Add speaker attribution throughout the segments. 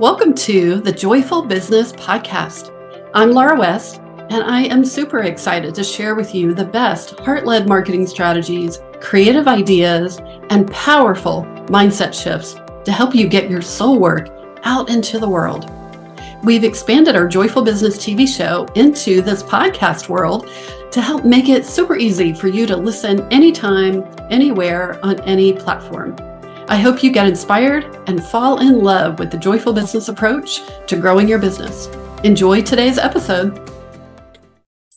Speaker 1: Welcome to the Joyful Business Podcast. I'm Laura West, and I am super excited to share with you the best heart led marketing strategies, creative ideas, and powerful mindset shifts to help you get your soul work out into the world. We've expanded our Joyful Business TV show into this podcast world to help make it super easy for you to listen anytime, anywhere, on any platform. I hope you get inspired and fall in love with the joyful business approach to growing your business. Enjoy today's episode.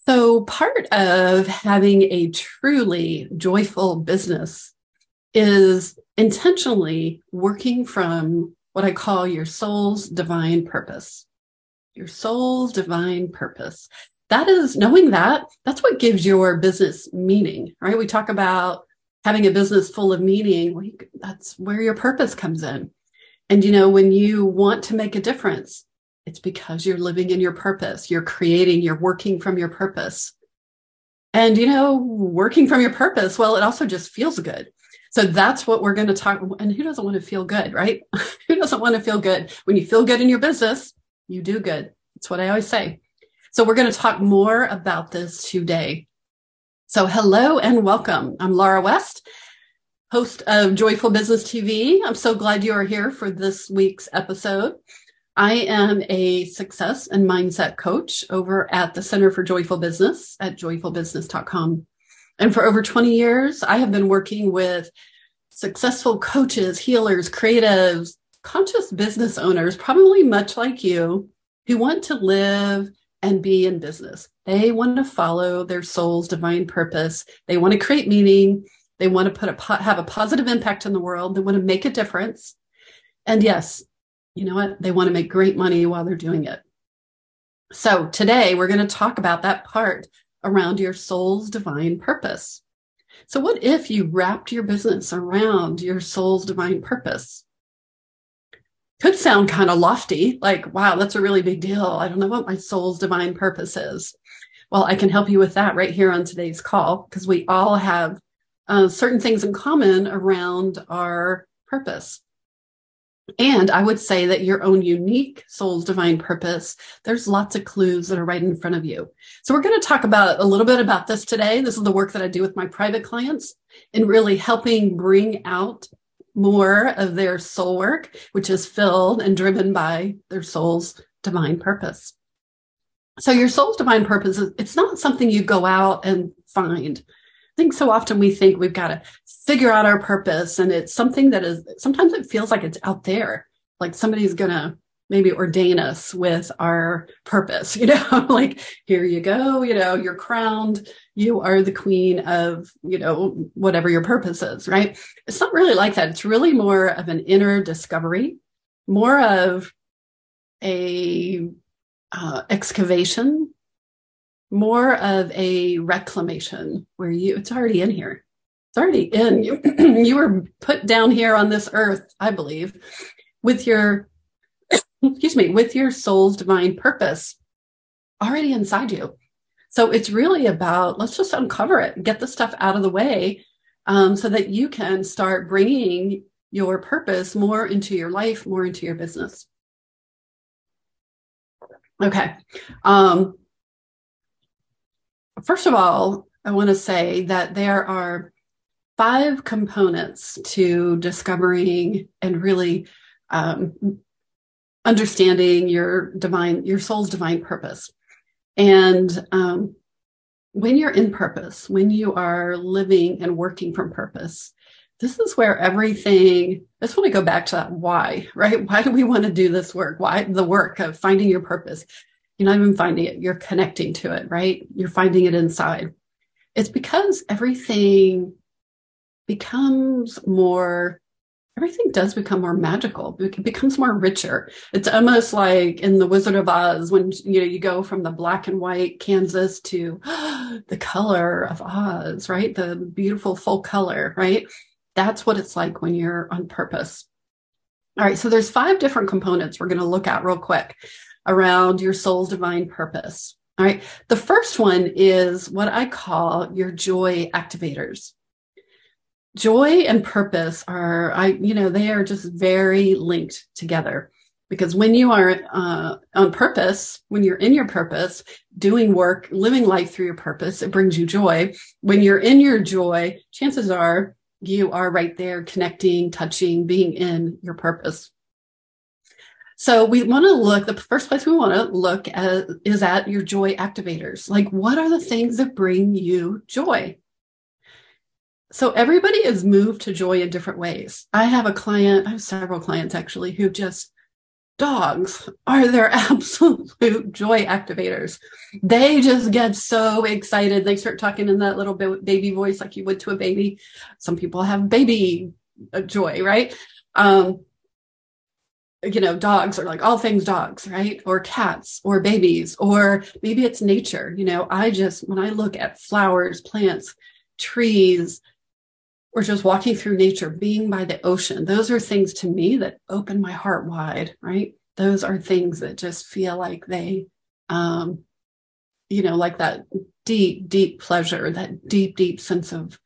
Speaker 1: So, part of having a truly joyful business is intentionally working from what I call your soul's divine purpose. Your soul's divine purpose that is knowing that that's what gives your business meaning, right? We talk about having a business full of meaning. Well, you, that's where your purpose comes in. And, you know, when you want to make a difference, it's because you're living in your purpose. You're creating, you're working from your purpose. And, you know, working from your purpose, well, it also just feels good. So that's what we're going to talk. And who doesn't want to feel good, right? who doesn't want to feel good? When you feel good in your business, you do good. That's what I always say. So we're going to talk more about this today. So hello and welcome. I'm Laura West, host of Joyful Business TV. I'm so glad you are here for this week's episode. I am a success and mindset coach over at the Center for Joyful Business at joyfulbusiness.com. And for over 20 years, I have been working with successful coaches, healers, creatives, conscious business owners, probably much like you, who want to live and be in business. They want to follow their soul's divine purpose. They want to create meaning. They want to put a have a positive impact in the world. They want to make a difference. And yes, you know what? They want to make great money while they're doing it. So today we're going to talk about that part around your soul's divine purpose. So what if you wrapped your business around your soul's divine purpose? Could sound kind of lofty, like, wow, that's a really big deal. I don't know what my soul's divine purpose is. Well, I can help you with that right here on today's call because we all have uh, certain things in common around our purpose. And I would say that your own unique soul's divine purpose, there's lots of clues that are right in front of you. So we're going to talk about a little bit about this today. This is the work that I do with my private clients in really helping bring out more of their soul work, which is filled and driven by their soul's divine purpose. So your soul's divine purpose it's not something you go out and find. I think so often we think we've got to figure out our purpose and it's something that is sometimes it feels like it's out there. Like somebody's gonna maybe ordain us with our purpose, you know, like here you go, you know, you're crowned, you are the queen of, you know, whatever your purpose is, right? It's not really like that. It's really more of an inner discovery, more of a uh, excavation, more of a reclamation where you, it's already in here. It's already in you. you were put down here on this earth, I believe, with your excuse me, with your soul's divine purpose already inside you. So it's really about let's just uncover it, get the stuff out of the way um, so that you can start bringing your purpose more into your life, more into your business. Okay. Um, first of all, I want to say that there are five components to discovering and really um, understanding your divine, your soul's divine purpose. And um, when you're in purpose, when you are living and working from purpose, this is where everything, I just want to go back to that why, right? Why do we want to do this work? Why the work of finding your purpose? You're not even finding it, you're connecting to it, right? You're finding it inside. It's because everything becomes more everything does become more magical. It becomes more richer. It's almost like in the Wizard of Oz when you know you go from the black and white Kansas to the color of Oz, right? The beautiful full color, right? That's what it's like when you're on purpose. All right, so there's five different components we're going to look at real quick around your soul's divine purpose. All right, the first one is what I call your joy activators joy and purpose are i you know they are just very linked together Because when you are uh, on purpose, when you're in your purpose, doing work, living life through your purpose, it brings you joy. When you're in your joy, chances are you are right there connecting, touching, being in your purpose. So we want to look, the first place we want to look at is at your joy activators. Like, what are the things that bring you joy? So everybody is moved to joy in different ways. I have a client, I have several clients actually, who just dogs are their absolute joy activators. They just get so excited. They start talking in that little baby voice like you would to a baby. Some people have baby uh, joy, right? Um, you know, dogs are like all things dogs, right? Or cats or babies, or maybe it's nature. You know, I just, when I look at flowers, plants, trees, or just walking through nature, being by the ocean, those are things to me that open my heart wide, right? Those are things that just feel like they, um, you know, like that deep, deep pleasure, that deep, deep sense of,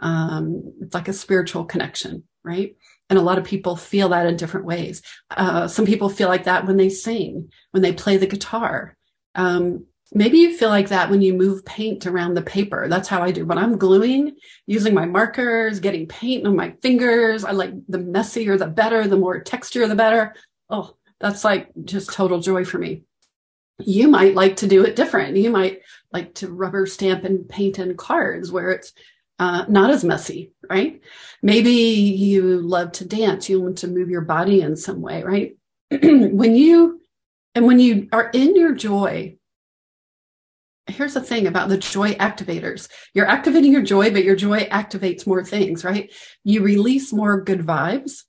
Speaker 1: um, it's like a spiritual connection, right? And a lot of people feel that in different ways. Uh, some people feel like that when they sing, when they play the guitar. Um, maybe you feel like that when you move paint around the paper. That's how I do. When I'm gluing, using my markers, getting paint on my fingers, I like the messier the better, the more texture the better. Oh, that's like just total joy for me. You might like to do it different. You might like to rubber stamp and paint in cards where it's uh, not as messy, right? Maybe you love to dance, you want to move your body in some way, right? when you and when you are in your joy, here's the thing about the joy activators you're activating your joy, but your joy activates more things, right? You release more good vibes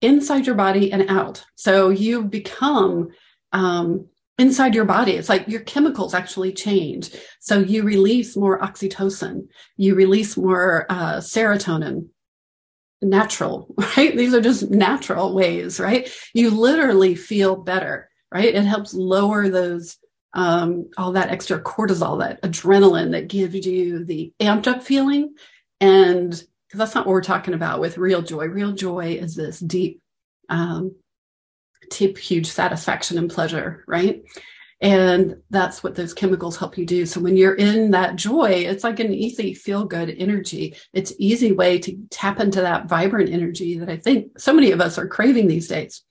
Speaker 1: inside your body and out. So you become um, inside your body. It's like your chemicals actually change. So you release more oxytocin, you release more uh, serotonin. Natural, right? These are just natural ways, right? You literally feel better, right? It helps lower those, um, all that extra cortisol, that adrenaline that gives you the amped up feeling. And because that's not what we're talking about with real joy. Real joy is this deep, um, tip huge satisfaction and pleasure, right? And that's what those chemicals help you do. So when you're in that joy, it's like an easy feel good energy. It's easy way to tap into that vibrant energy that I think so many of us are craving these days.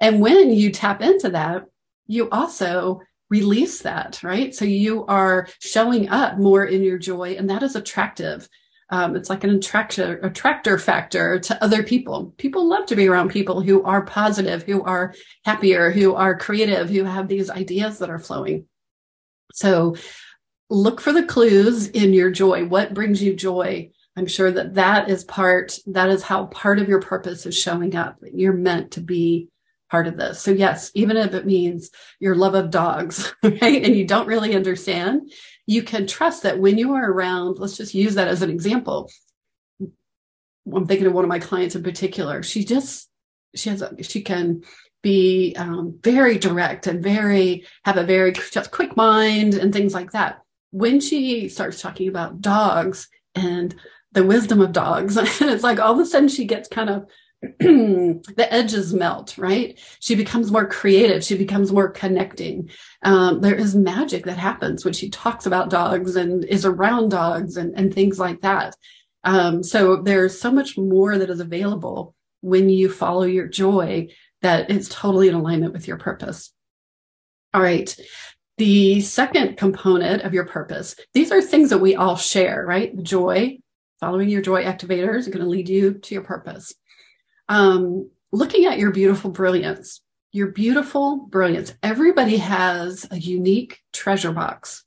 Speaker 1: And when you tap into that, you also release that, right? So you are showing up more in your joy and that is attractive. Um, it's like an attractor attractor factor to other people. People love to be around people who are positive, who are happier, who are creative, who have these ideas that are flowing. So look for the clues in your joy. What brings you joy? I'm sure that that is part, that is how part of your purpose is showing up. You're meant to be part of this. So yes, even if it means your love of dogs, right? And you don't really understand, you can trust that when you are around, let's just use that as an example. I'm thinking of one of my clients in particular. She just, she has, a, she can be um, very direct and very, have a very quick mind and things like that. When she starts talking about dogs and the wisdom of dogs, it's like all of a sudden she gets kind of the edges melt, right? She becomes more creative. She becomes more connecting. Um, there is magic that happens when she talks about dogs and is around dogs and, and things like that. Um, so there's so much more that is available when you follow your joy that is totally in alignment with your purpose. All right. The second component of your purpose, these are things that we all share, right? Joy, following your joy activators is going to lead you to your purpose um, looking at your beautiful brilliance, your beautiful brilliance. Everybody has a unique treasure box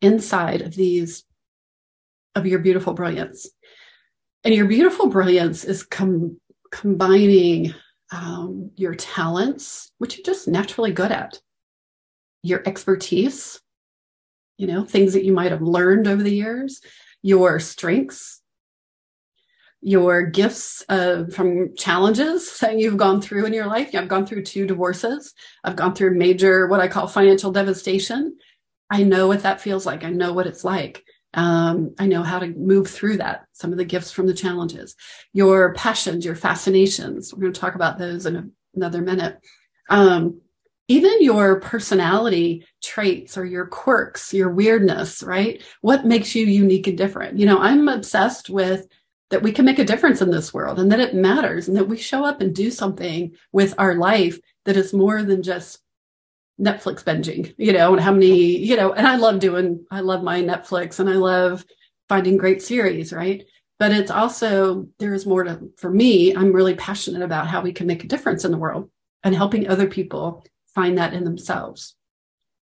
Speaker 1: inside of these, of your beautiful brilliance. And your beautiful brilliance is com- combining um, your talents, which you're just naturally good at, your expertise, you know, things that you might have learned over the years, your strengths, your gifts uh, from challenges that you've gone through in your life. I've gone through two divorces. I've gone through major, what I call financial devastation. I know what that feels like. I know what it's like. Um, I know how to move through that. Some of the gifts from the challenges, your passions, your fascinations. We're going to talk about those in a, another minute. Um, even your personality traits or your quirks, your weirdness, right? What makes you unique and different? You know, I'm obsessed with that we can make a difference in this world and that it matters and that we show up and do something with our life that is more than just Netflix binging, you know, and how many, you know, and I love doing, I love my Netflix and I love finding great series, right? But it's also, there's more to, for me, I'm really passionate about how we can make a difference in the world and helping other people find that in themselves.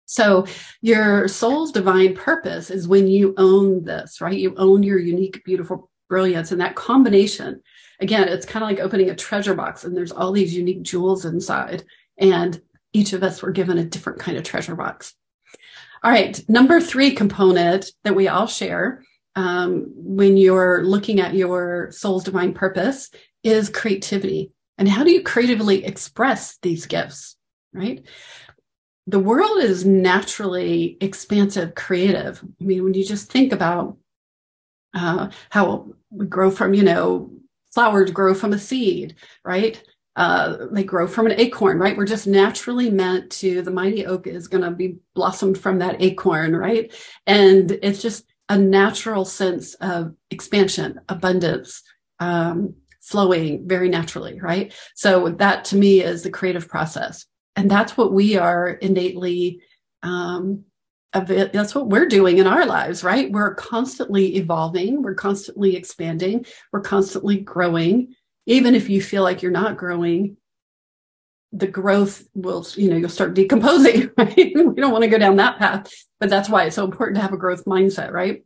Speaker 1: So your soul's divine purpose is when you own this, right? You own your unique, beautiful brilliance and that combination. Again, it's kind of like opening a treasure box and there's all these unique jewels inside. And each of us were given a different kind of treasure box. All right. Number three component that we all share um, when you're looking at your soul's divine purpose is creativity. And how do you creatively express these gifts, right? The world is naturally expansive, creative. I mean, when you just think about uh, how we grow from, you know, flowers grow from a seed, right? Uh, they grow from an acorn, right? We're just naturally meant to, the mighty oak is going to be blossomed from that acorn, right? And it's just a natural sense of expansion, abundance, um, flowing very naturally, right? So that to me is the creative process. And that's what we are innately, um, that's what we're doing in our lives, right? We're constantly evolving. We're constantly expanding. We're constantly growing. Even if you feel like you're not growing, the growth will, you know, you'll start decomposing, right? we don't want to go down that path, but that's why it's so important to have a growth mindset, right?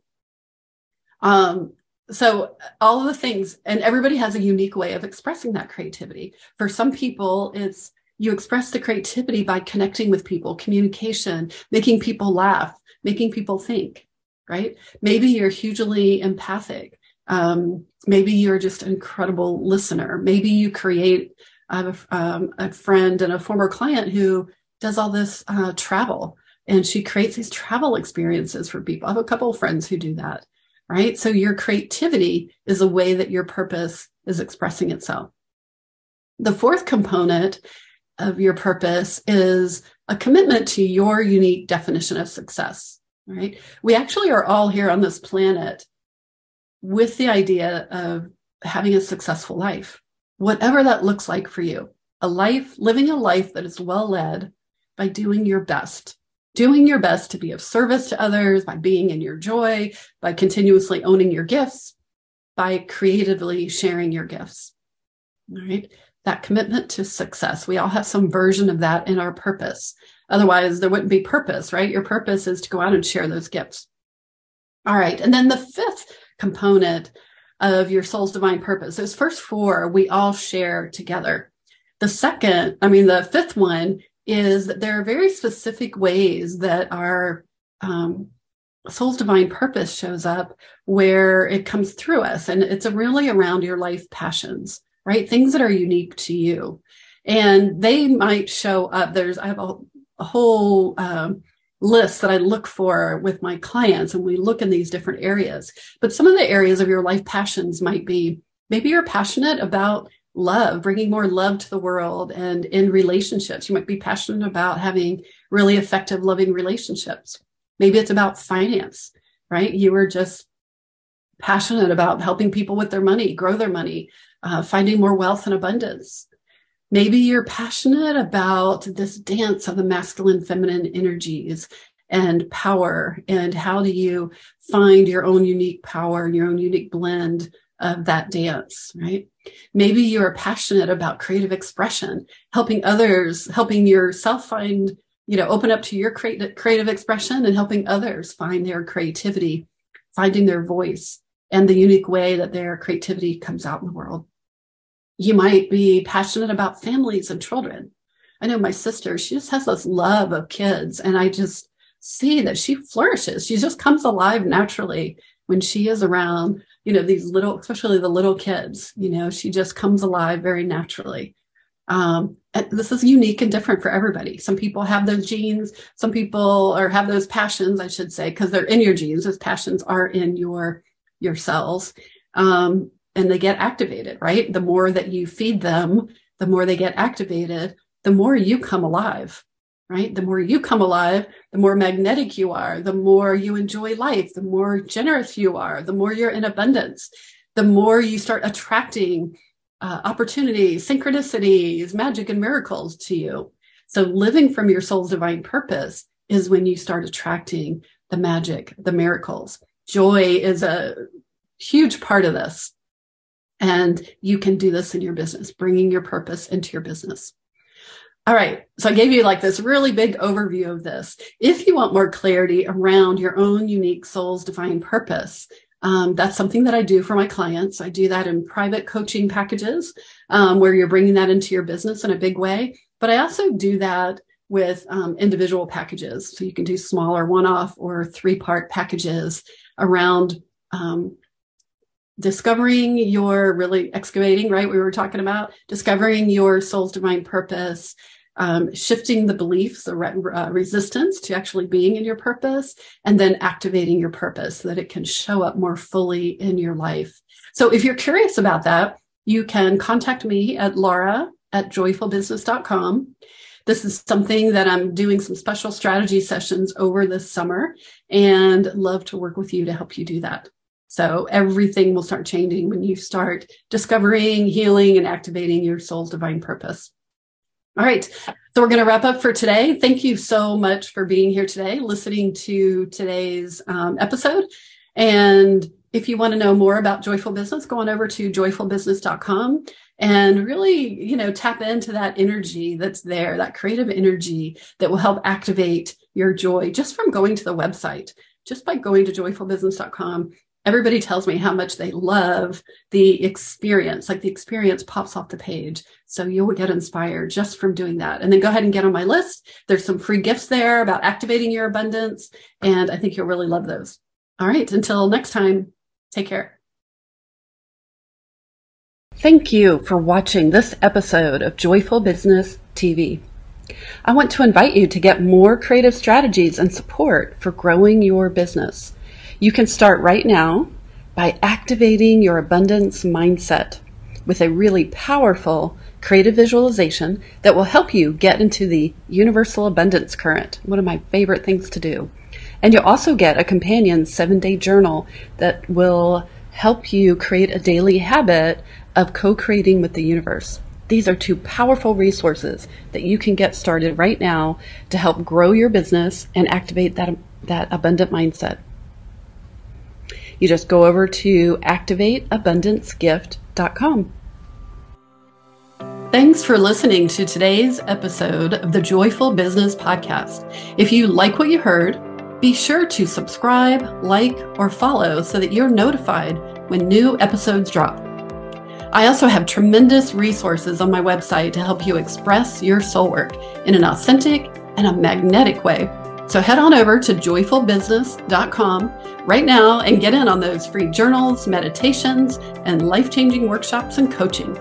Speaker 1: Um, so all of the things, and everybody has a unique way of expressing that creativity. For some people, it's you express the creativity by connecting with people, communication, making people laugh, making people think, right? Maybe you're hugely empathic. Um, maybe you're just an incredible listener. Maybe you create a, um, a friend and a former client who does all this uh, travel and she creates these travel experiences for people. I have a couple of friends who do that, right? So your creativity is a way that your purpose is expressing itself. The fourth component of your purpose is a commitment to your unique definition of success, right? We actually are all here on this planet with the idea of having a successful life, whatever that looks like for you. A life, living a life that is well led by doing your best, doing your best to be of service to others, by being in your joy, by continuously owning your gifts, by creatively sharing your gifts. All right that commitment to success. We all have some version of that in our purpose. Otherwise, there wouldn't be purpose, right? Your purpose is to go out and share those gifts. All right. And then the fifth component of your soul's divine purpose, those first four we all share together. The second, I mean, the fifth one is that there are very specific ways that our um, soul's divine purpose shows up where it comes through us. And it's really around your life passions right? Things that are unique to you. And they might show up. There's, I have a, a whole um, list that I look for with my clients, and we look in these different areas. But some of the areas of your life passions might be maybe you're passionate about love, bringing more love to the world and in relationships. You might be passionate about having really effective, loving relationships. Maybe it's about finance, right? You are just passionate about helping people with their money, grow their money, uh, finding more wealth and abundance. Maybe you're passionate about this dance of the masculine, feminine energies and power. And how do you find your own unique power and your own unique blend of that dance, right? Maybe you're passionate about creative expression, helping others, helping yourself find, you know, open up to your creative, creative expression and helping others find their creativity, finding their voice and the unique way that their creativity comes out in the world. You might be passionate about families and children. I know my sister, she just has this love of kids, and I just see that she flourishes. She just comes alive naturally when she is around, you know, these little, especially the little kids, you know, she just comes alive very naturally. Um, this is unique and different for everybody. Some people have those genes. Some people or have those passions, I should say, because they're in your genes. Those passions are in your your cells. Um, and they get activated, right? The more that you feed them, the more they get activated. the more you come alive, right? The more you come alive, the more magnetic you are, the more you enjoy life, the more generous you are, the more you're in abundance, the more you start attracting uh, opportunities, synchronicities, magic, and miracles to you. So, living from your soul's divine purpose is when you start attracting the magic, the miracles. Joy is a huge part of this. And you can do this in your business, bringing your purpose into your business. All right. So I gave you like this really big overview of this. If you want more clarity around your own unique soul's divine purpose, um, that's something that I do for my clients. I do that in private coaching packages um, where you're bringing that into your business in a big way. But I also do that with um, individual packages. So you can do smaller one off or three part packages around um, discovering your really excavating, right? We were talking about discovering your soul's divine purpose, um, shifting the beliefs, the re- uh, resistance to actually being in your purpose, and then activating your purpose so that it can show up more fully in your life. So if you're curious about that, you can contact me at laura at joyfulbusiness.com. This is something that I'm doing some special strategy sessions over this summer and love to work with you to help you do that. So everything will start changing when you start discovering, healing, and activating your soul's divine purpose. All right. So we're going to wrap up for today. Thank you so much for being here today, listening to today's um, episode. And if you want to know more about Joyful Business, go on over to joyfulbusiness.com and really, you know, tap into that energy that's there, that creative energy that will help activate your joy just from going to the website. Just by going to joyfulbusiness.com, everybody tells me how much they love the experience like the experience pops off the page. So you'll get inspired just from doing that. And then go ahead and get on my list. There's some free gifts there about activating your abundance and i think you'll really love those. All right until next time take care thank you for watching this episode of joyful business tv I want to invite you to get more creative strategies and support for growing your business. You can start right now by activating your abundance mindset with a really powerful creative visualization that will help you get into the universal abundance current, one of my favorite things to do. And you'll also get a companion seven day journal that will help you create a daily habit of co creating with the universe. These are two powerful resources that you can get started right now to help grow your business and activate that, that abundant mindset. You just go over to activateabundancegift.com. Thanks for listening to today's episode of the Joyful Business Podcast. If you like what you heard, be sure to subscribe, like, or follow so that you're notified when new episodes drop. I also have tremendous resources on my website to help you express your soul work in an authentic and a magnetic way so head on over to joyfulbusiness.com right now and get in on those free journals, meditations, and life changing workshops and coaching.